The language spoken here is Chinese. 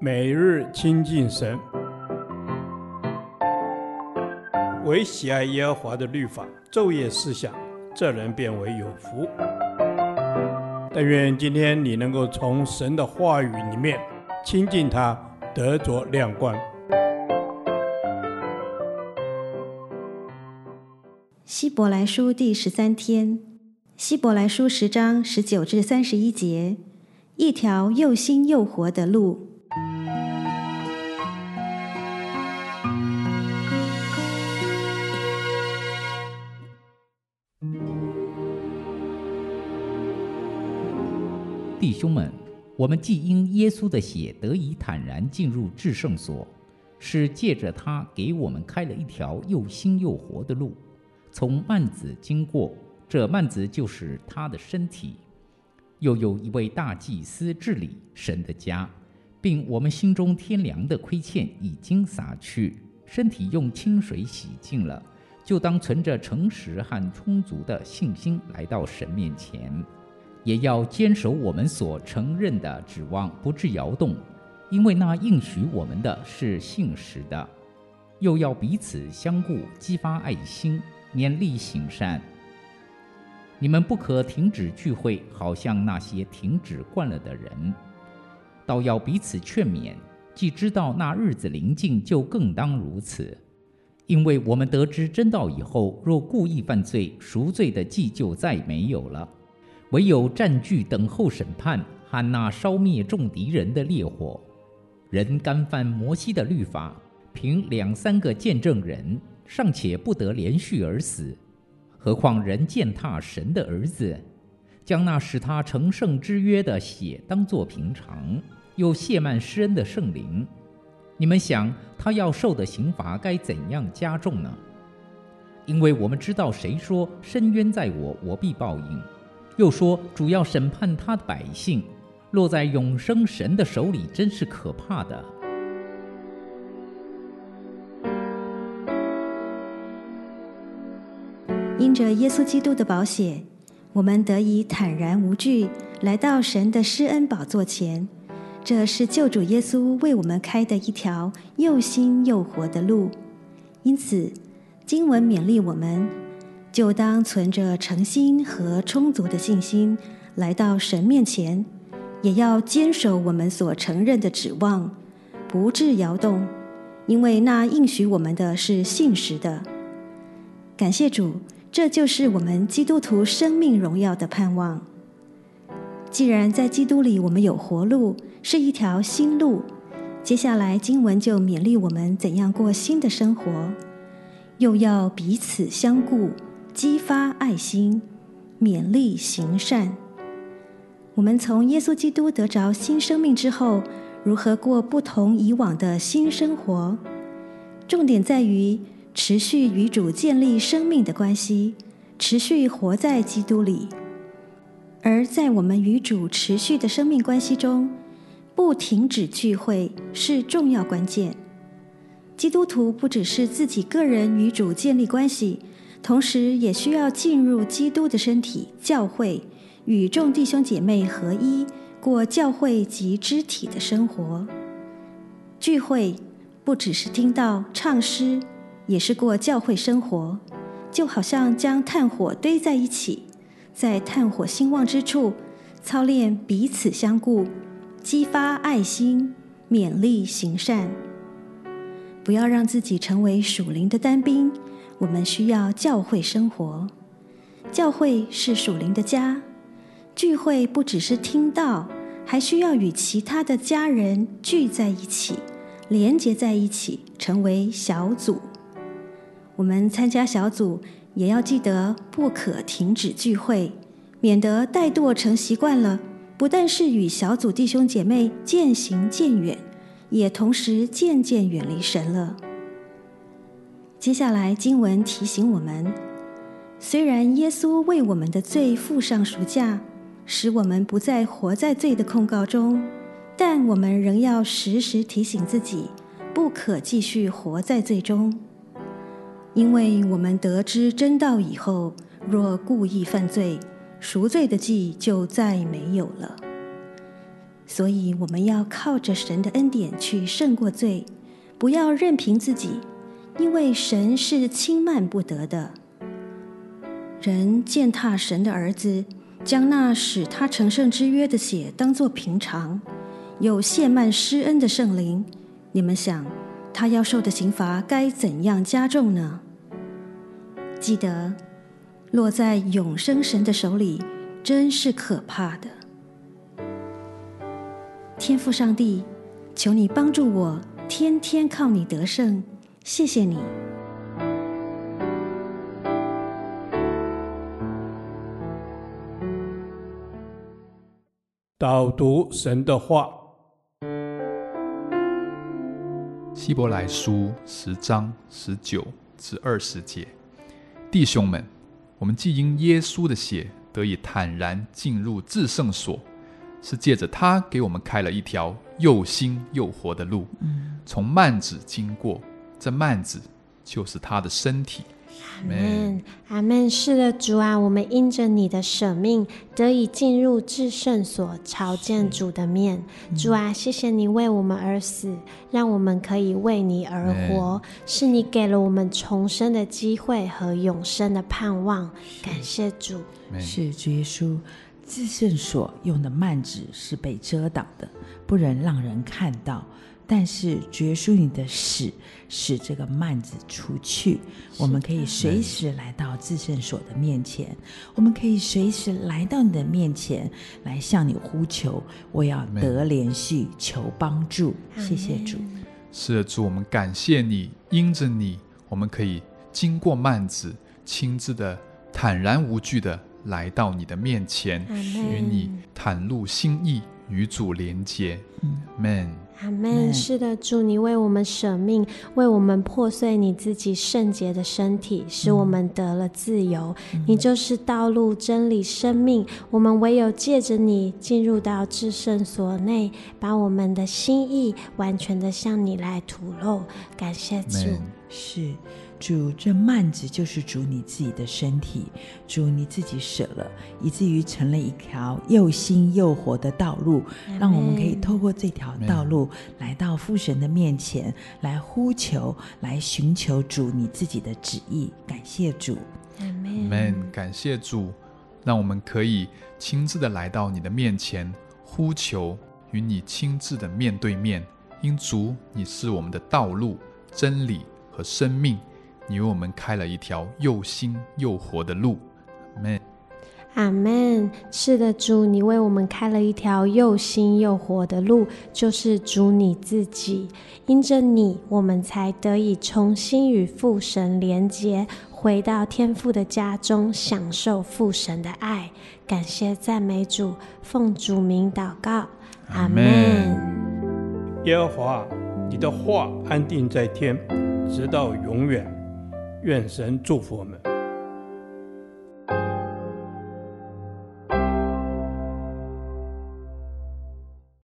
每日亲近神，唯喜爱耶和华的律法，昼夜思想，这人便为有福。但愿今天你能够从神的话语里面亲近他，得着亮光。希伯来书第十三天，希伯来书十章十九至三十一节，一条又新又活的路。弟兄们，我们既因耶稣的血得以坦然进入至圣所，是借着他给我们开了一条又新又活的路，从幔子经过。这幔子就是他的身体。又有一位大祭司治理神的家，并我们心中天良的亏欠已经洒去，身体用清水洗净了，就当存着诚实和充足的信心来到神面前。也要坚守我们所承认的指望，不致摇动，因为那应许我们的是信实的。又要彼此相顾，激发爱心，勉励行善。你们不可停止聚会，好像那些停止惯了的人，倒要彼此劝勉。既知道那日子临近，就更当如此。因为我们得知真道以后，若故意犯罪，赎罪的祭就再没有了。唯有占据等候审判和那烧灭众敌人的烈火。人干犯摩西的律法，凭两三个见证人，尚且不得连续而死，何况人践踏神的儿子，将那使他成圣之约的血当作平常，又亵慢施恩的圣灵。你们想，他要受的刑罚该怎样加重呢？因为我们知道，谁说深冤在我，我必报应。又说，主要审判他的百姓，落在永生神的手里，真是可怕的。因着耶稣基督的宝血，我们得以坦然无惧来到神的施恩宝座前。这是救主耶稣为我们开的一条又新又活的路。因此，经文勉励我们。就当存着诚心和充足的信心来到神面前，也要坚守我们所承认的指望，不致摇动，因为那应许我们的是信实的。感谢主，这就是我们基督徒生命荣耀的盼望。既然在基督里我们有活路，是一条新路，接下来经文就勉励我们怎样过新的生活，又要彼此相顾。激发爱心，勉励行善。我们从耶稣基督得着新生命之后，如何过不同以往的新生活？重点在于持续与主建立生命的关系，持续活在基督里。而在我们与主持续的生命关系中，不停止聚会是重要关键。基督徒不只是自己个人与主建立关系。同时，也需要进入基督的身体教会，与众弟兄姐妹合一，过教会及肢体的生活。聚会不只是听到唱诗，也是过教会生活。就好像将炭火堆在一起，在炭火兴旺之处，操练彼此相顾，激发爱心，勉励行善。不要让自己成为属灵的单兵。我们需要教会生活，教会是属灵的家。聚会不只是听到，还需要与其他的家人聚在一起，连结在一起，成为小组。我们参加小组，也要记得不可停止聚会，免得怠惰成习惯了，不但是与小组弟兄姐妹渐行渐远，也同时渐渐远离神了。接下来经文提醒我们，虽然耶稣为我们的罪付上赎价，使我们不再活在罪的控告中，但我们仍要时时提醒自己，不可继续活在罪中。因为我们得知真道以后，若故意犯罪，赎罪的祭就再没有了。所以我们要靠着神的恩典去胜过罪，不要任凭自己，因为神是轻慢不得的。人践踏神的儿子，将那使他成圣之约的血当作平常，又亵慢施恩的圣灵，你们想，他要受的刑罚该怎样加重呢？记得，落在永生神的手里，真是可怕的。天父上帝，求你帮助我，天天靠你得胜。谢谢你。导读神的话，希伯来书十章十九至二十节。弟兄们，我们既因耶稣的血得以坦然进入至圣所，是借着他给我们开了一条又新又活的路，从幔子经过。这幔子就是他的身体。阿门，阿门。是的，主啊，我们因着你的舍命，得以进入至圣所，朝见主的面。主啊，谢谢你为我们而死，让我们可以为你而活。是你给了我们重生的机会和永生的盼望。感谢主。是主耶稣，至圣所用的幔子是被遮挡的，不能让人看到。但是，主耶稣你的使使这个幔子除去，我们可以随时来到至圣所的面前，我们可以随时来到你的面前来向你呼求，我要得连续，求帮助。谢谢主。是的，主，我们感谢你，因着你，我们可以经过幔子，亲自的坦然无惧的来到你的面前，与你袒露心意，与主连接。嗯，Amen。阿门。是的，主，你为我们舍命，为我们破碎你自己圣洁的身体，使我们得了自由。嗯、你就是道路、真理、生命。我们唯有借着你进入到至圣所内，把我们的心意完全的向你来吐露。感谢主。是。主，这幔子就是主你自己的身体，主你自己舍了，以至于成了一条又新又活的道路，让我们可以透过这条道路来到父神的面前，来呼求，来寻求主你自己的旨意。感谢主，阿门。感谢主，让我们可以亲自的来到你的面前，呼求，与你亲自的面对面。因主你是我们的道路、真理和生命。你为我们开了一条又新又活的路，阿门。阿门。是的，主，你为我们开了一条又新又活的路，就是主你自己。因着你，我们才得以重新与父神连接，回到天父的家中，享受父神的爱。感谢赞美主，奉主名祷告，阿门。耶和华，你的话安定在天，直到永远。愿神祝福我们。